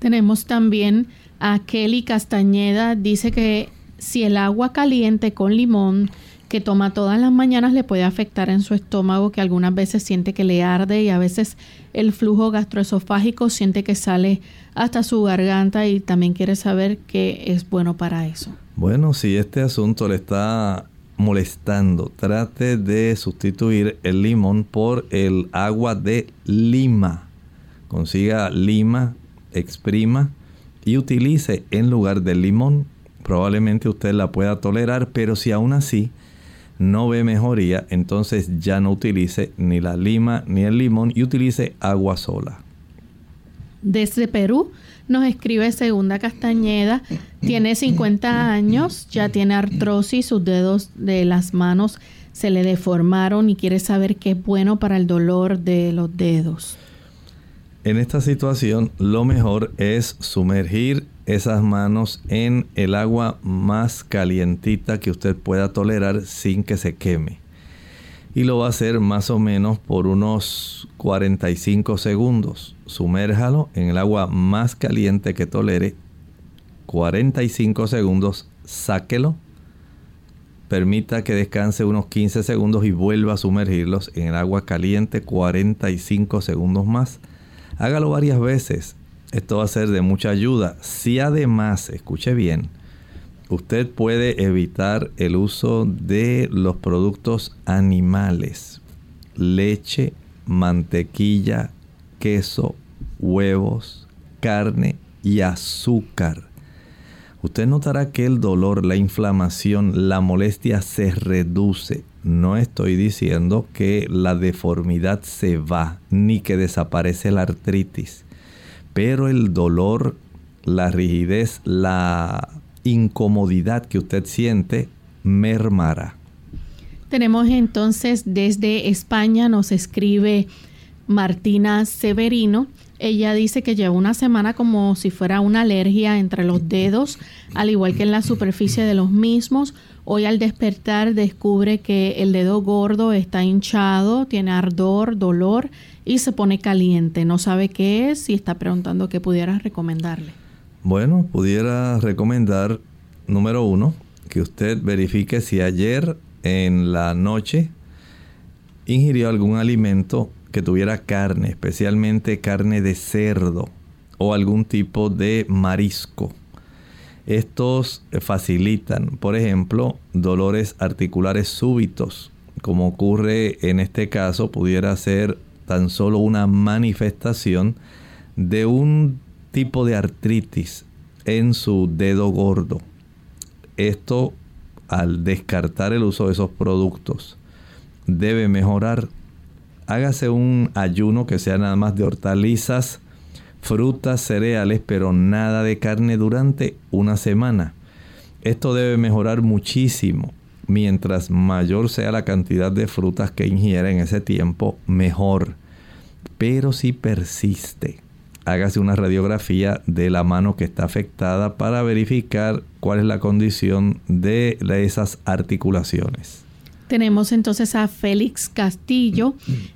Tenemos también a Kelly Castañeda, dice que si el agua caliente con limón que toma todas las mañanas le puede afectar en su estómago, que algunas veces siente que le arde y a veces el flujo gastroesofágico siente que sale hasta su garganta y también quiere saber qué es bueno para eso. Bueno, si este asunto le está molestando, trate de sustituir el limón por el agua de lima. Consiga lima, exprima y utilice en lugar del limón probablemente usted la pueda tolerar, pero si aún así no ve mejoría, entonces ya no utilice ni la lima ni el limón y utilice agua sola. Desde Perú nos escribe Segunda Castañeda, tiene 50 años, ya tiene artrosis, sus dedos de las manos se le deformaron y quiere saber qué es bueno para el dolor de los dedos. En esta situación lo mejor es sumergir esas manos en el agua más calientita que usted pueda tolerar sin que se queme. Y lo va a hacer más o menos por unos 45 segundos. Sumérjalo en el agua más caliente que tolere. 45 segundos, sáquelo. Permita que descanse unos 15 segundos y vuelva a sumergirlos en el agua caliente 45 segundos más. Hágalo varias veces esto va a ser de mucha ayuda. Si además, escuche bien, usted puede evitar el uso de los productos animales, leche, mantequilla, queso, huevos, carne y azúcar. Usted notará que el dolor, la inflamación, la molestia se reduce. No estoy diciendo que la deformidad se va ni que desaparece la artritis pero el dolor, la rigidez, la incomodidad que usted siente mermará. Tenemos entonces desde España, nos escribe Martina Severino. Ella dice que lleva una semana como si fuera una alergia entre los dedos, al igual que en la superficie de los mismos. Hoy al despertar descubre que el dedo gordo está hinchado, tiene ardor, dolor y se pone caliente. No sabe qué es y está preguntando qué pudiera recomendarle. Bueno, pudiera recomendar, número uno, que usted verifique si ayer en la noche ingirió algún alimento que tuviera carne, especialmente carne de cerdo o algún tipo de marisco. Estos facilitan, por ejemplo, dolores articulares súbitos, como ocurre en este caso, pudiera ser tan solo una manifestación de un tipo de artritis en su dedo gordo. Esto, al descartar el uso de esos productos, debe mejorar. Hágase un ayuno que sea nada más de hortalizas, frutas, cereales, pero nada de carne durante una semana. Esto debe mejorar muchísimo mientras mayor sea la cantidad de frutas que ingiere en ese tiempo, mejor. Pero si persiste, hágase una radiografía de la mano que está afectada para verificar cuál es la condición de esas articulaciones. Tenemos entonces a Félix Castillo.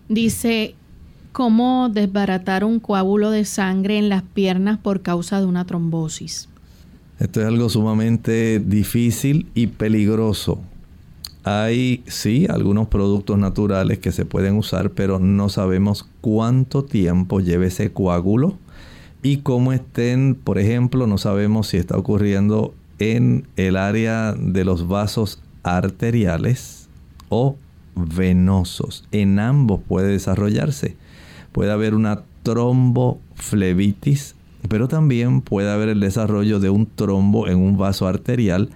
Dice, ¿cómo desbaratar un coágulo de sangre en las piernas por causa de una trombosis? Esto es algo sumamente difícil y peligroso. Hay, sí, algunos productos naturales que se pueden usar, pero no sabemos cuánto tiempo lleve ese coágulo y cómo estén, por ejemplo, no sabemos si está ocurriendo en el área de los vasos arteriales o venosos. En ambos puede desarrollarse. Puede haber una tromboflebitis, pero también puede haber el desarrollo de un trombo en un vaso arterial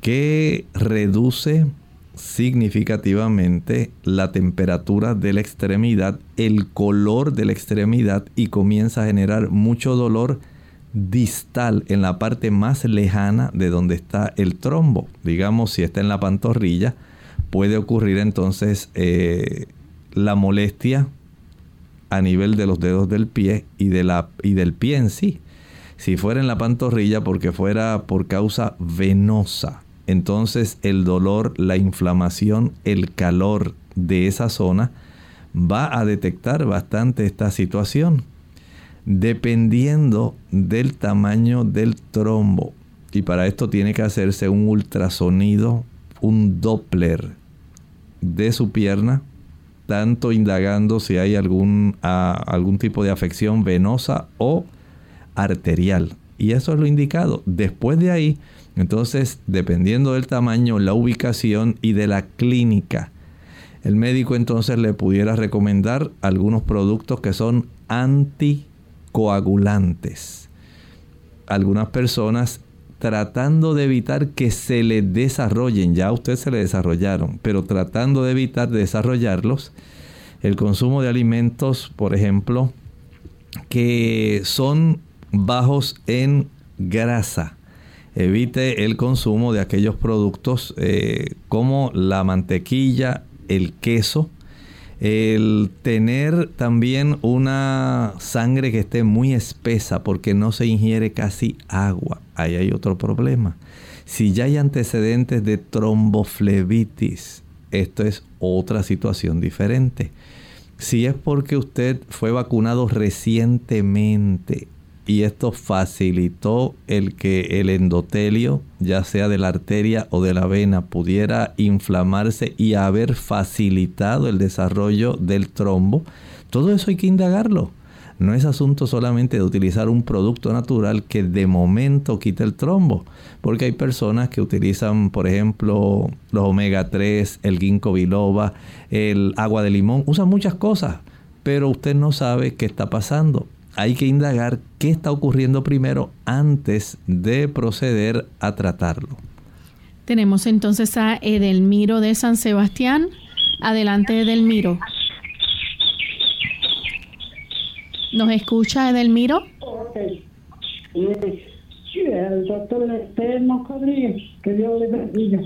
que reduce significativamente la temperatura de la extremidad, el color de la extremidad y comienza a generar mucho dolor distal en la parte más lejana de donde está el trombo. Digamos, si está en la pantorrilla, puede ocurrir entonces eh, la molestia a nivel de los dedos del pie y, de la, y del pie en sí. Si fuera en la pantorrilla porque fuera por causa venosa, entonces el dolor, la inflamación, el calor de esa zona va a detectar bastante esta situación. Dependiendo del tamaño del trombo. Y para esto tiene que hacerse un ultrasonido, un Doppler de su pierna, tanto indagando si hay algún, algún tipo de afección venosa o arterial. Y eso es lo indicado. Después de ahí, entonces, dependiendo del tamaño, la ubicación y de la clínica, el médico entonces le pudiera recomendar algunos productos que son anticoagulantes. Algunas personas tratando de evitar que se le desarrollen, ya a usted se le desarrollaron, pero tratando de evitar desarrollarlos, el consumo de alimentos, por ejemplo, que son bajos en grasa, evite el consumo de aquellos productos eh, como la mantequilla, el queso, el tener también una sangre que esté muy espesa porque no se ingiere casi agua. Ahí hay otro problema. Si ya hay antecedentes de tromboflebitis, esto es otra situación diferente. Si es porque usted fue vacunado recientemente, y esto facilitó el que el endotelio, ya sea de la arteria o de la vena, pudiera inflamarse y haber facilitado el desarrollo del trombo. Todo eso hay que indagarlo. No es asunto solamente de utilizar un producto natural que de momento quite el trombo, porque hay personas que utilizan, por ejemplo, los omega 3, el ginkgo biloba, el agua de limón, usan muchas cosas, pero usted no sabe qué está pasando hay que indagar qué está ocurriendo primero antes de proceder a tratarlo. Tenemos entonces a Edelmiro de San Sebastián. Adelante, Edelmiro. ¿Nos escucha Edelmiro? Ok. Sí, el doctor Eterno Rodríguez, que Dios le bendiga.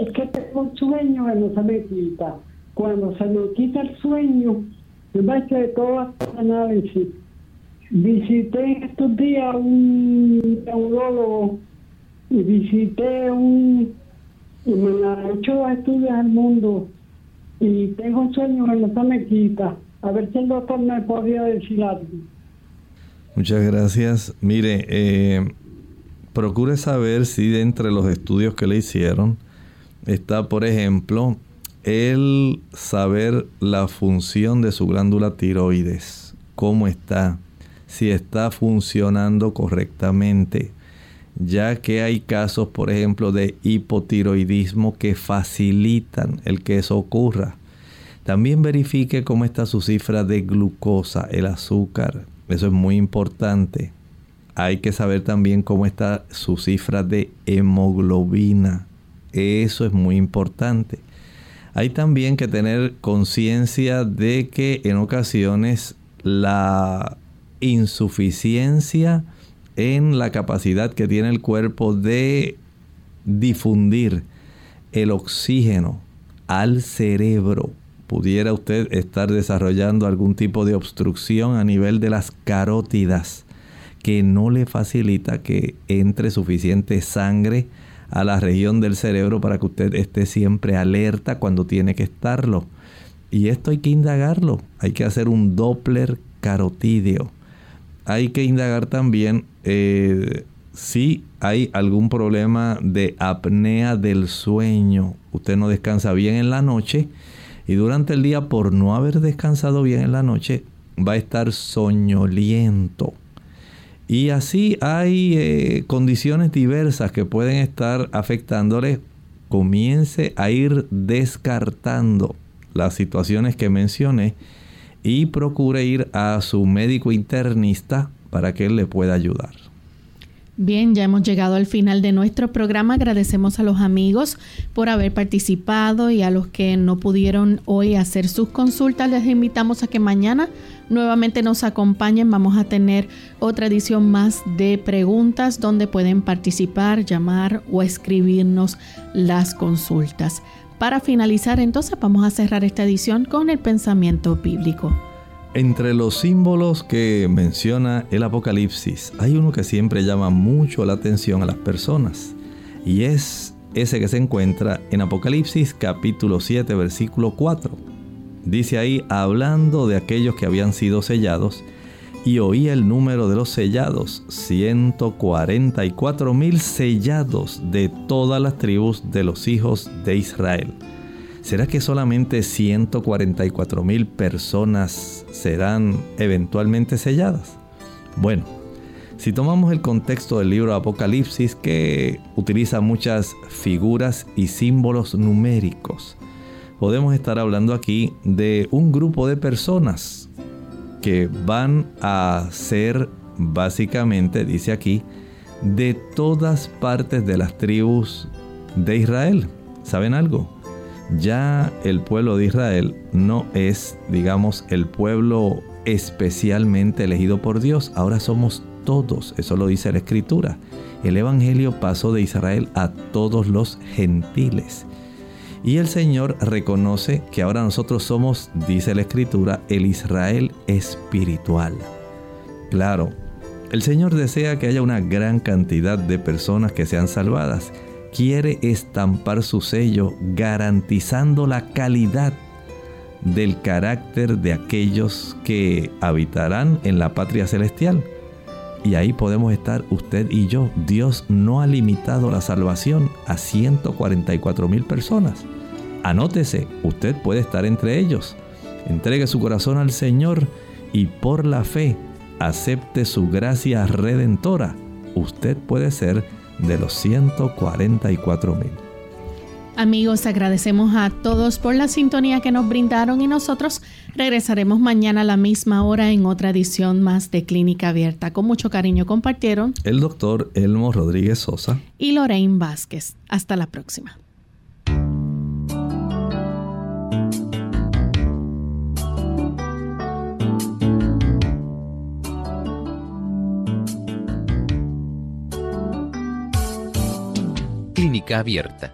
Es que tengo un sueño que no se me quita. Cuando se me quita el sueño, me de las análisis. Visité estos días un neurólogo y visité un y me ha hecho estudios al mundo y tengo un sueño que no se me quita. A ver si el doctor me podría decir algo. Muchas gracias. Mire, eh, procure saber si de entre los estudios que le hicieron está, por ejemplo, el saber la función de su glándula tiroides, cómo está, si está funcionando correctamente, ya que hay casos, por ejemplo, de hipotiroidismo que facilitan el que eso ocurra. También verifique cómo está su cifra de glucosa, el azúcar. Eso es muy importante. Hay que saber también cómo está su cifra de hemoglobina. Eso es muy importante. Hay también que tener conciencia de que en ocasiones la insuficiencia en la capacidad que tiene el cuerpo de difundir el oxígeno al cerebro. Pudiera usted estar desarrollando algún tipo de obstrucción a nivel de las carótidas que no le facilita que entre suficiente sangre a la región del cerebro para que usted esté siempre alerta cuando tiene que estarlo. Y esto hay que indagarlo. Hay que hacer un Doppler carotídeo. Hay que indagar también eh, si hay algún problema de apnea del sueño. Usted no descansa bien en la noche y durante el día por no haber descansado bien en la noche va a estar soñoliento. Y así hay eh, condiciones diversas que pueden estar afectándole comience a ir descartando las situaciones que mencioné y procure ir a su médico internista para que él le pueda ayudar. Bien, ya hemos llegado al final de nuestro programa. Agradecemos a los amigos por haber participado y a los que no pudieron hoy hacer sus consultas. Les invitamos a que mañana nuevamente nos acompañen. Vamos a tener otra edición más de preguntas donde pueden participar, llamar o escribirnos las consultas. Para finalizar, entonces vamos a cerrar esta edición con el pensamiento bíblico. Entre los símbolos que menciona el Apocalipsis, hay uno que siempre llama mucho la atención a las personas, y es ese que se encuentra en Apocalipsis capítulo 7, versículo 4. Dice ahí, hablando de aquellos que habían sido sellados, y oí el número de los sellados, 144 mil sellados de todas las tribus de los hijos de Israel. ¿Será que solamente 144 mil personas serán eventualmente selladas? Bueno, si tomamos el contexto del libro Apocalipsis que utiliza muchas figuras y símbolos numéricos, podemos estar hablando aquí de un grupo de personas que van a ser básicamente, dice aquí, de todas partes de las tribus de Israel. ¿Saben algo? ya el pueblo de Israel no es, digamos, el pueblo especialmente elegido por Dios. Ahora somos todos, eso lo dice la Escritura. El Evangelio pasó de Israel a todos los gentiles. Y el Señor reconoce que ahora nosotros somos, dice la Escritura, el Israel espiritual. Claro, el Señor desea que haya una gran cantidad de personas que sean salvadas quiere estampar su sello garantizando la calidad del carácter de aquellos que habitarán en la patria celestial. Y ahí podemos estar usted y yo. Dios no ha limitado la salvación a 144 mil personas. Anótese, usted puede estar entre ellos. Entregue su corazón al Señor y por la fe acepte su gracia redentora. Usted puede ser de los 144 mil. Amigos, agradecemos a todos por la sintonía que nos brindaron y nosotros regresaremos mañana a la misma hora en otra edición más de Clínica Abierta. Con mucho cariño compartieron el doctor Elmo Rodríguez Sosa y Lorraine Vázquez. Hasta la próxima. Clínica Abierta.